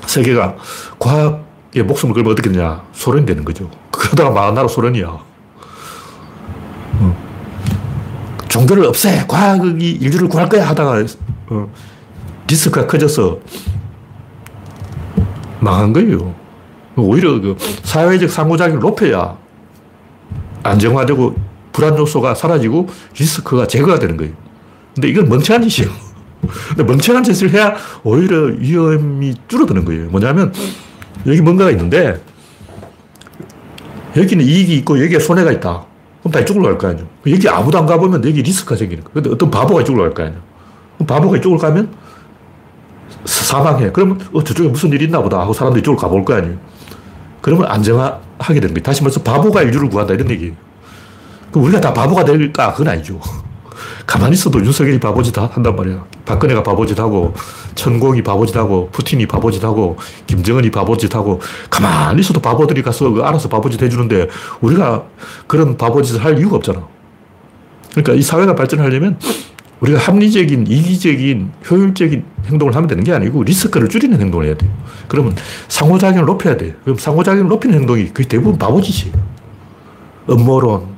Speaker 1: 세계가 과학에 목숨을 걸면 어떻게 되냐. 소련이 되는 거죠. 그러다가 나라 소련이야. 종교를 없애! 과학이 인류를 구할 거야! 하다가, 어, 리스크가 커져서 망한 거예요. 오히려 그 사회적 상호작용을 높여야 안정화되고 불안 요소가 사라지고 리스크가 제거가 되는 거예요. 근데 이건 멍청한 짓이에요. 근데 멍청한 짓을 해야 오히려 위험이 줄어드는 거예요. 뭐냐면 여기 뭔가가 있는데 여기는 이익이 있고 여기에 손해가 있다. 그럼 다 이쪽으로 갈 거 아니에요. 여기 아무도 안 가보면 여기 리스크가 생기는 거예요. 근데 어떤 바보가 이쪽으로 갈 거 아니에요. 그럼 바보가 이쪽으로 가면 사망해. 그러면 어, 저쪽에 무슨 일이 있나 보다 하고 사람들이 이쪽으로 가볼 거 아니에요. 그러면 안정화하게 되는 거예요. 다시 말해서 바보가 인류를 구한다 이런 얘기예요. 그럼 우리가 다 바보가 될까? 그건 아니죠. 가만히 있어도 윤석열이 바보짓 한단 말이야. 박근혜가 바보짓 하고, 천공이 바보짓 하고, 푸틴이 바보짓 하고, 김정은이 바보짓 하고, 가만히 있어도 바보들이 가서 그 알아서 바보짓 해주는데, 우리가 그런 바보짓을 할 이유가 없잖아. 그러니까 이 사회가 발전하려면 우리가 합리적인, 이기적인, 효율적인 행동을 하면 되는 게 아니고 리스크를 줄이는 행동을 해야 돼요. 그러면 상호작용을 높여야 돼 그럼 상호작용을 높이는 행동이 거의 대부분 바보짓이에요. 음모론,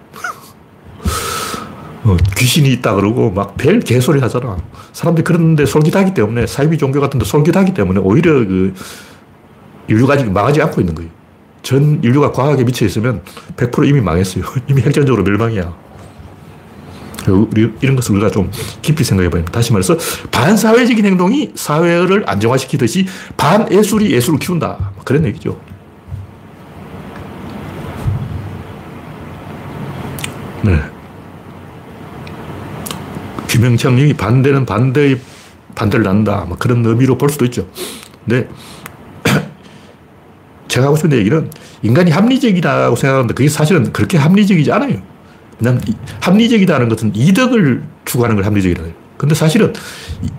Speaker 1: 어, 귀신이 있다 그러고 막 별 개소리 하잖아. 사람들이 그런데 솔깃하기 때문에 사이비 종교 같은 데 솔깃하기 때문에 오히려 그 인류가 아직 망하지 않고 있는 거예요. 전 인류가 과학에 미쳐 있으면 100% 이미 망했어요. (laughs) 이미 핵전적으로 멸망이야. 우리 이런 것을 우리가 좀 깊이 생각해 봐야 다시 말해서 반사회적인 행동이 사회를 안정화시키듯이 반예술이 예술을 키운다. 그런 얘기죠. 네. 김영창님이 반대는 반대의 반대를 낳는다. 뭐 그런 의미로 볼 수도 있죠. 근데 (coughs) 제가 하고 싶은 얘기는 인간이 합리적이라고 생각하는데 그게 사실은 그렇게 합리적이지 않아요. 그냥 합리적이다는 것은 이득을 추구하는 걸 합리적이라고 해요. 근데 사실은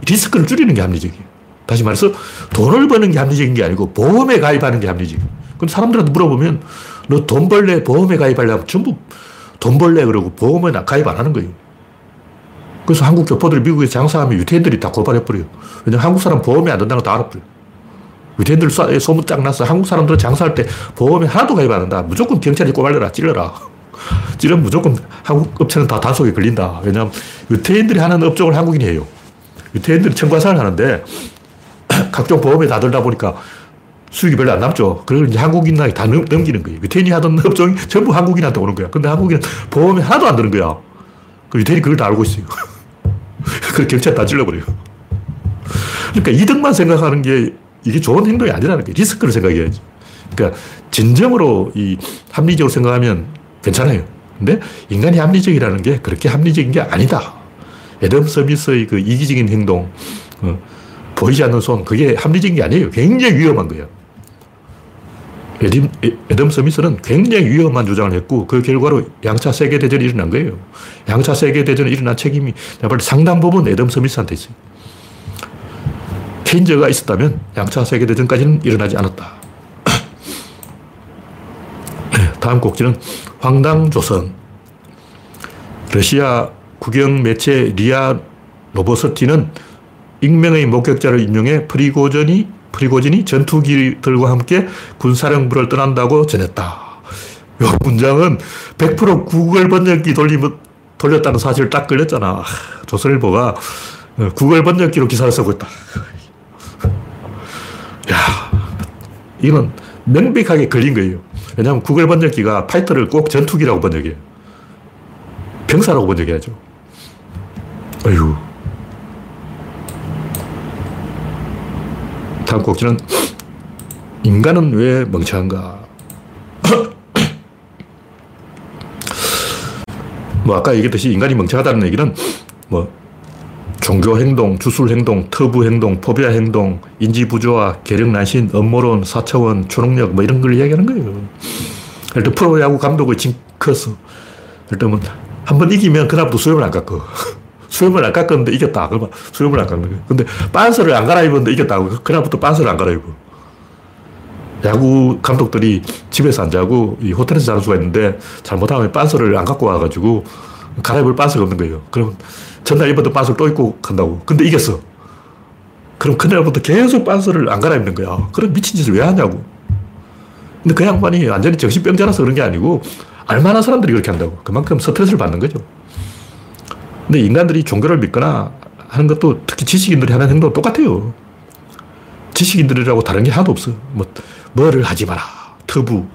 Speaker 1: 리스크를 줄이는 게 합리적이에요. 다시 말해서 돈을 버는 게 합리적인 게 아니고 보험에 가입하는 게 합리적이에요. 근데 사람들한테 물어보면 너 돈 벌래 보험에 가입하려면 전부 돈 벌래 그러고 보험에 가입 안 하는 거예요. 그래서 한국 교포들이 미국에 장사하면 유태인들이 다 고발해버려요. 왜냐면 한국 사람 보험이 안 된다는 거 다 알아버려요. 유태인들 소문 쫙 나서 한국 사람들은 장사할 때 보험에 하나도 가입 안 한다. 무조건 경찰이 꼬발려라, 찔러라. (laughs) 찌르면 무조건 한국 업체는 다 단속에 걸린다. 왜냐하면 유태인들이 하는 업종을 한국인이 해요. 유태인들이 청과사를 하는데 (clears throat) 각종 보험에 다 들다 보니까 수익이 별로 안 남죠. 그걸 이제 한국인한테 다 넘기는 거예요. 유태인이 하던 (laughs) 업종이 전부 한국인한테 오는 거야. 근데 한국인은 보험에 하나도 안 드는 거야. 그 유태인이 그걸 다 알고 있어요. (laughs) 그 경찰 다 찔러버려요. 그러니까 이득만 생각하는 게 이게 좋은 행동이 아니라는 게 리스크를 생각해야지. 그러니까 진정으로 이 합리적으로 생각하면 괜찮아요. 근데 인간이 합리적이라는 게 그렇게 합리적인 게 아니다. 에덤 서미스의 그 이기적인 행동, 어, 보이지 않는 손, 그게 합리적인 게 아니에요. 굉장히 위험한 거예요. 에딤, 에덤 서미스는 굉장히 위험한 주장을 했고 그 결과로 양차 세계대전이 일어난 거예요. 양차 세계대전이 일어난 책임이 상당 부분 애덤 스미스한테 있어요. 케인즈가 있었다면 양차 세계대전까지는 일어나지 않았다. 네, (clears throat) 다음 꼭지는 황당조선. 러시아 국영 매체 리아 노보스티는 익명의 목격자를 인용해 프리고전이 프리고진이 전투기들과 함께 군사령부를 떠난다고 전했다. 이 문장은 100% 구글 번역기 돌리면 돌렸다는 사실을 딱 걸렸잖아. 조선일보가 구글 번역기로 기사를 쓰고 있다. 야, 이건 명백하게 걸린 거예요. 왜냐하면 구글 번역기가 파이터를 꼭 전투기라고 번역해요. 병사라고 번역해야죠. 어휴. 다음 곡지는 인간은 왜 멍청한가? 뭐 아까 얘기했듯이 인간이 멍청하다는 얘기는 뭐 종교 행동, 주술 행동, 터부 행동, 포비아 행동, 인지 부조화, 계력 난신, 업무론, 사차원, 초능력 뭐 이런 걸 이야기하는 거예요. 들어 프로야구 감독의 징크스. 예를 들면 한번 이기면 그날부터 수염을 안 깎어. 수염을 안 깎았는데 이겼다. 그러면 수염을 안 깎는 거예요. 근데 빤스를 안 갈아입었는데 이겼다고. 그날부터 빤스를 안 갈아입어. 야구 감독들이 집에서 안 자고 이 호텔에서 자는 수가 있는데 잘못하면 빤스를 안 갖고 와가지고 갈아입을 빤스가 없는 거예요. 그럼 전날 입었던 빤스를 또 입고 간다고. 근데 이겼어. 그럼 그날부터 계속 빤스를 안 갈아입는 거야. 그런 미친 짓을 왜 하냐고. 근데 그 양반이 완전히 정신병자라서 그런 게 아니고 알만한 사람들이 그렇게 한다고. 그만큼 스트레스를 받는 거죠. 근데 인간들이 종교를 믿거나 하는 것도 특히 지식인들이 하는 행동 똑같아요. 지식인들이라고 다른 게 하나도 없어. 뭐, 뭐를 하지 마라. 터부.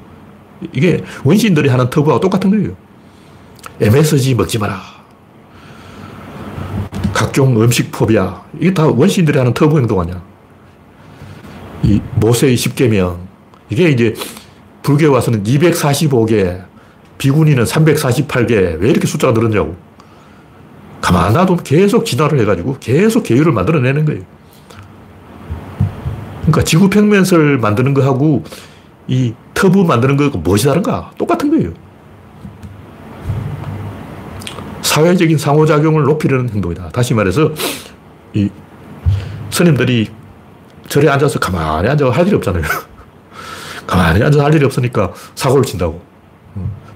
Speaker 1: 이게 원시인들이 하는 터부하고 똑같은 거예요. MSG 먹지 마라. 각종 음식 포비아. 이게 다 원시인들이 하는 터부 행동 아니야. 이 모세의 10개명. 이게 이제 불교에 와서는 245개, 비구니는 348개. 왜 이렇게 숫자가 늘었냐고. 가만 놔두면 계속 진화를 해가지고 계속 계율을 만들어내는 거예요. 그러니까 지구 평면설 만드는 거하고 이 터부 만드는 거하고 무엇이 다른가? 똑같은 거예요. 사회적인 상호작용을 높이려는 행동이다. 다시 말해서, 이 스님들이 절에 앉아서 가만히 앉아 할 일이 없잖아요. (laughs) 가만히 앉아서 할 일이 없으니까 사고를 친다고.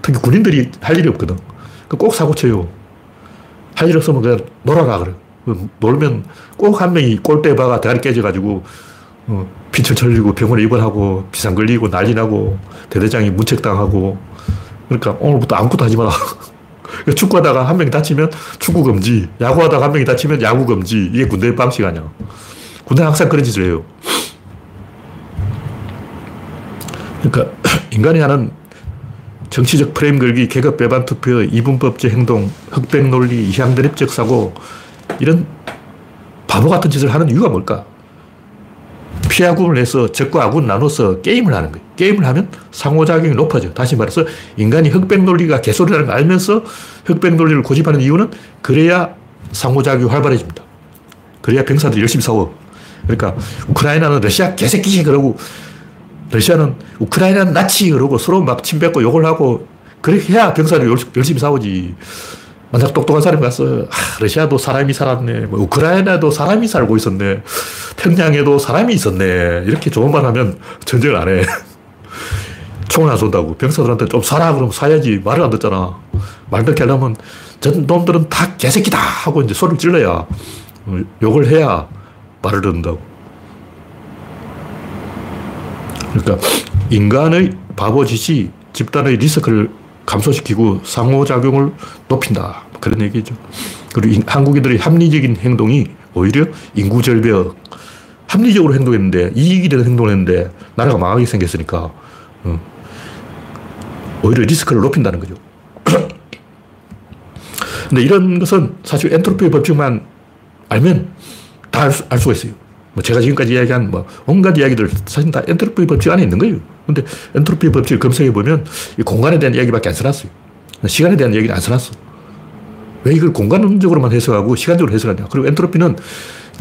Speaker 1: 특히 군인들이 할 일이 없거든. 꼭 사고 쳐요. 할 일 없으면 그냥 놀아라, 그래. 놀면 꼭 한 명이 골대 박아 대가리 깨져가지고 어, 피철 흘리고 병원에 입원하고 비상 걸리고 난리 나고 대대장이 문책당하고 그러니까 오늘부터 아무것도 하지 마라. (laughs) 그러니까 축구하다가 한 명이 다치면 축구 금지, 야구하다가 한 명이 다치면 야구 금지. 이게 군대의 방식 아니야. 군대는 항상 그런 짓을 해요. 그러니까 (clears throat) 인간이 하는 정치적 프레임 걸기, 계급 배반 투표, 이분법제 행동, 흑백 논리, 이향드립적 사고 이런 바보 같은 짓을 하는 이유가 뭘까? 피하군을 해서 적과 아군 나눠서 게임을 하는 거예요. 게임을 하면 상호작용이 높아져. 다시 말해서 인간이 흑백 논리가 개소리라는 걸 알면서 흑백 논리를 고집하는 이유는 그래야 상호작용이 활발해집니다. 그래야 병사들이 열심히 싸워. 그러니까 우크라이나는 러시아 개새끼지 그러고 러시아는 우크라이나는 나치 그러고 서로 막 침뱉고 욕을 하고 그렇게 해야 병사들이 열심히 싸우지. 만약 똑똑한 사람이 가서 아, 러시아도 사람이 살았네. 뭐 우크라이나도 사람이 살고 있었네. 평양에도 사람이 있었네. 이렇게 좋은 말 하면 전쟁을 안 해. (laughs) 총을 안 쏜다고. 병사들한테 좀 살아. 그러면 사야지. 말을 안 듣잖아. 말 듣게 하려면 전 놈들은 다 개새끼다. 하고 이제 소리를 질러야 어, 욕을 해야 말을 듣는다고. 그러니까 인간의 바보짓이 집단의 리스크를 감소시키고 상호작용을 높인다. 그런 얘기죠. 그리고 한국인들의 합리적인 행동이 오히려 인구 절벽, 합리적으로 행동했는데, 이익이 되는 행동을 했는데, 나라가 망하게 생겼으니까, 어. 오히려 리스크를 높인다는 거죠. (clears throat) 근데 이런 것은 사실 엔트로피 법칙만 알면 다 알 수가 있어요. 뭐 제가 지금까지 이야기한 뭐 온갖 이야기들 사실 다 엔트로피 법칙 안에 있는 거예요. 근데 엔트로피 법칙을 검색해 보면 이 공간에 대한 이야기밖에 안 써놨어요. 시간에 대한 이야기는 안 써놨어. 왜 이걸 공간적으로만 해석하고 시간적으로 해석하냐. 그리고 엔트로피는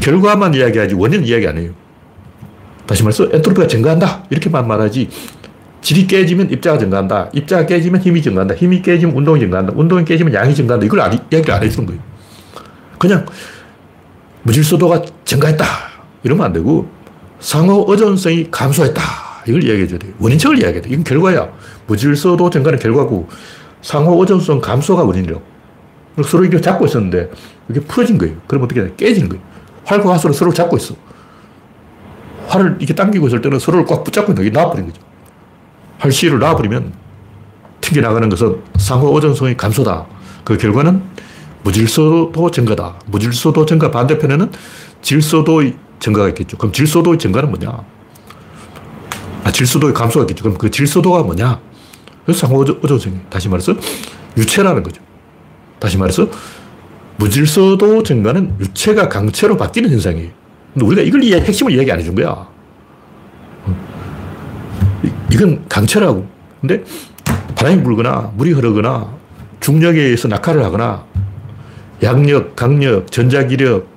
Speaker 1: 결과만 이야기하지 원인 이야기 안 해요. 다시 말해서 엔트로피가 증가한다. 이렇게만 말하지. 질이 깨지면 입자가 증가한다. 입자가 깨지면 힘이 증가한다. 힘이 깨지면 운동이 증가한다. 운동이 깨지면 양이 증가한다. 이걸 안, 이야기를 안 해주는 거예요. 그냥 무질서도가 증가했다. 이러면 안 되고 상호 의존성이 감소했다. 이걸 이야기해 줘야 돼요. 원인책을 이야기해야 돼. 이건 결과야. 무질서도 증가는 결과고 상호 의존성 감소가 원인이라고. 서로 이렇게 잡고 있었는데 이게 풀어진 거예요. 그럼 어떻게 돼? 깨지는 거예요. 활과 화소를 서로 잡고 있어. 활을 이렇게 당기고 있을 때는 서로를 꽉 붙잡고 있는 게 나와버린 거죠. 활시를 놔버리면 튕겨나가는 것은 상호 의존성의 감소다. 그 결과는 무질서도 증가다. 무질서도 증가 반대편에는 질서도의 증가가 있겠죠. 그럼 질서도의 증가는 뭐냐? 아, 질서도의 감소가 있겠죠. 그럼 그 질서도가 뭐냐? 그래서 상호 의존성이 다시 말해서 유체라는 거죠. 다시 말해서 무질서도 증가는 유체가 강체로 바뀌는 현상이에요. 근데 우리가 이걸 이해, 핵심을 이야기 안 해준 거야. 이건 강체라고. 근데 바람이 불거나 물이 흐르거나 중력에 의해서 낙하를 하거나 양력, 강력, 전자기력,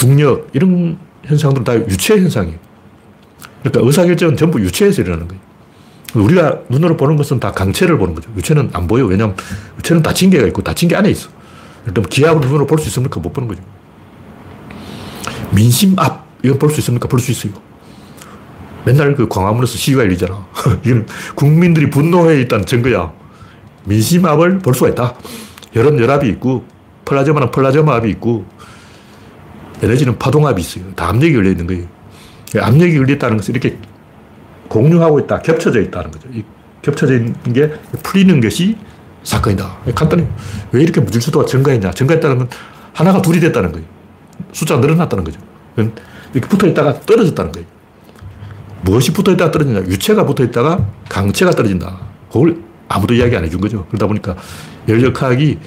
Speaker 1: 중력 이런 현상들은 다 유체 현상이에요. 그러니까 의사결정은 전부 유체에서 일어나는 거예요. 우리가 눈으로 보는 것은 다 강체를 보는 거죠. 유체는 안 보여. 왜냐하면 유체는 닫힌 게가 있고 닫힌 게 안에 있어. 그럼 기압을 눈으로 볼 수 있습니까? 못 보는 거죠. 민심 앞, 이건 볼 수 있습니까? 볼 수 있어요. 맨날 그 광화문에서 시위가 열리잖아. (laughs) 이건 국민들이 분노해 있다는 증거야. 민심 압을 볼 수가 있다. 여론 열압이 있고, 플라즈마는 플라즈마 압이 있고, 에너지는 파동압이 있어요. 다 압력이 열려 있는 거예요. 압력이 있다는 것은 이렇게 공유하고 있다, 겹쳐져 있다는 거죠. 이 겹쳐져 있는 게 풀리는 것이 사건이다. 간단히 왜 이렇게 무질서도가 증가했냐? 증가했다는 건 하나가 둘이 됐다는 거예요. 숫자가 늘어났다는 거죠. 이렇게 붙어 있다가 떨어졌다는 거예요. 무엇이 붙어 있다가 떨어지냐? 유체가 붙어 있다가 강체가 떨어진다. 그걸 아무도 이야기 안 해준 거죠. 그러다 보니까 열역학이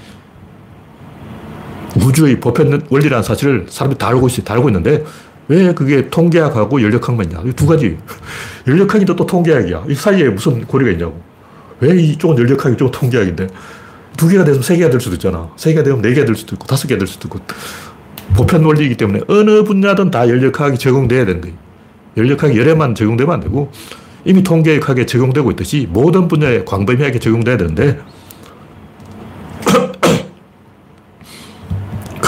Speaker 1: 우주의 보편 원리라는 사실을 사람들이 다 알고 있어요. 다 알고 있는데 왜 그게 통계학하고 연력학만 있냐. 두 가지. (laughs) 연력학인데 또 통계학이야. 이 사이에 무슨 고리가 있냐고. 왜 이쪽은 연력학이 이쪽은 통계학인데 두 개가 되면 세 개가 될 수도 있잖아. 세 개가 되면 네 개가 될 수도 있고 다섯 개가 될 수도 있고 보편 원리이기 때문에 어느 분야든 다 연력학이 적용돼야 거예요. 연력학이 열에만 적용되면 안 되고 이미 통계학에 적용되고 있듯이 모든 분야에 광범위하게 적용돼야 되는데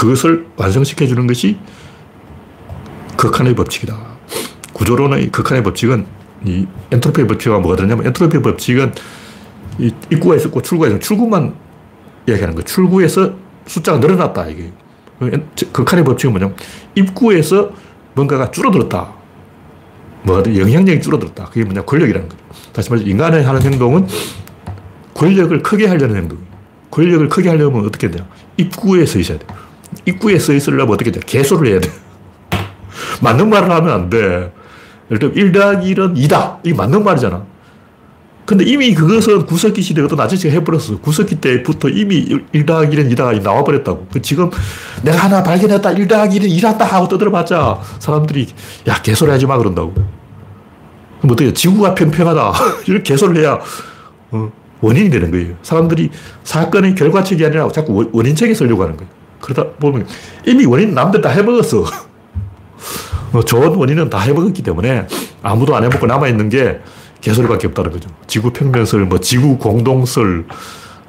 Speaker 1: 그것을 완성시켜 주는 것이 극한의 법칙이다. 구조론의 극한의 법칙은 이 엔트로피의 법칙과 뭐가 다르냐면 엔트로피의 법칙은 이 입구가 있었고 출구가 있었고 출구만 이야기하는 거예요. 출구에서 숫자가 늘어났다. 이게. 극한의 법칙은 뭐냐면 입구에서 뭔가가 줄어들었다. 뭐가 영향력이 줄어들었다. 그게 뭐냐 권력이라는 거죠. 다시 말해서 인간이 하는 행동은 권력을 크게 하려는 행동. 권력을 크게 하려면 어떻게 되냐. 입구에 서 있어야 돼. 입구에 서 있으려면 어떻게 돼? 개소를 해야 돼. (laughs) 맞는 말을 하면 안 돼. 예를 들면 1 더하기 1은 2다. 이게 맞는 말이잖아. 근데 이미 그것은 구석기 시대 어떤 아저씨가 해버렸어. 구석기 때부터 이미 1 더하기 1은 2다. 나와버렸다고. 그 지금 내가 하나 발견했다. 1 더하기 1은 2다 하고 떠들어봤자 사람들이 야, 개소리 하지 마. 그런다고. 그럼 어떻게 지구가 평평하다. (laughs) 이렇게 개소리를 해야 어, 원인이 되는 거예요. 사람들이 사건의 결과책이 아니라 자꾸 원인책에 쓰려고 하는 거예요. 그러다 보면 이미 원인 남들 다 해먹었어. 뭐 좋은 원인은 다 해먹었기 때문에 아무도 안 해먹고 남아있는 게 개소리밖에 없다는 거죠. 지구 평면설, 뭐 지구 공동설,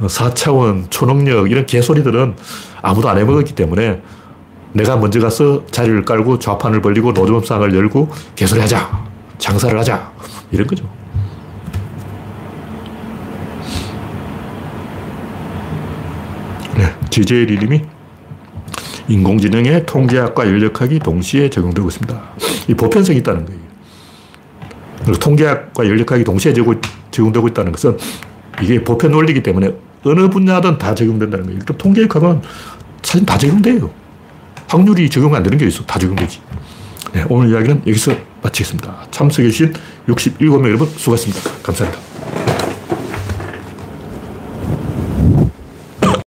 Speaker 1: 4차원, 어, 초능력, 이런 개소리들은 아무도 안 해먹었기 때문에 내가 먼저 가서 자리를 깔고 좌판을 벌리고 노점상을 열고 개소리 하자. 장사를 하자. 이런 거죠. 네. 지제일 이름이 인공지능의 통계학과 인력학이 동시에 적용되고 있습니다. 이 보편성이 있다는 거예요. 통계학과 인력학이 동시에 적용되고 있다는 것은 이게 보편 원리이기 때문에 어느 분야든 다 적용된다는 거예요. 그럼 통계학하면 사실 다 적용돼요. 확률이 적용 안 되는 게 있어. 다 적용되지. 네, 오늘 이야기는 여기서 마치겠습니다. 참석해주신 67명 여러분 수고하셨습니다. 감사합니다.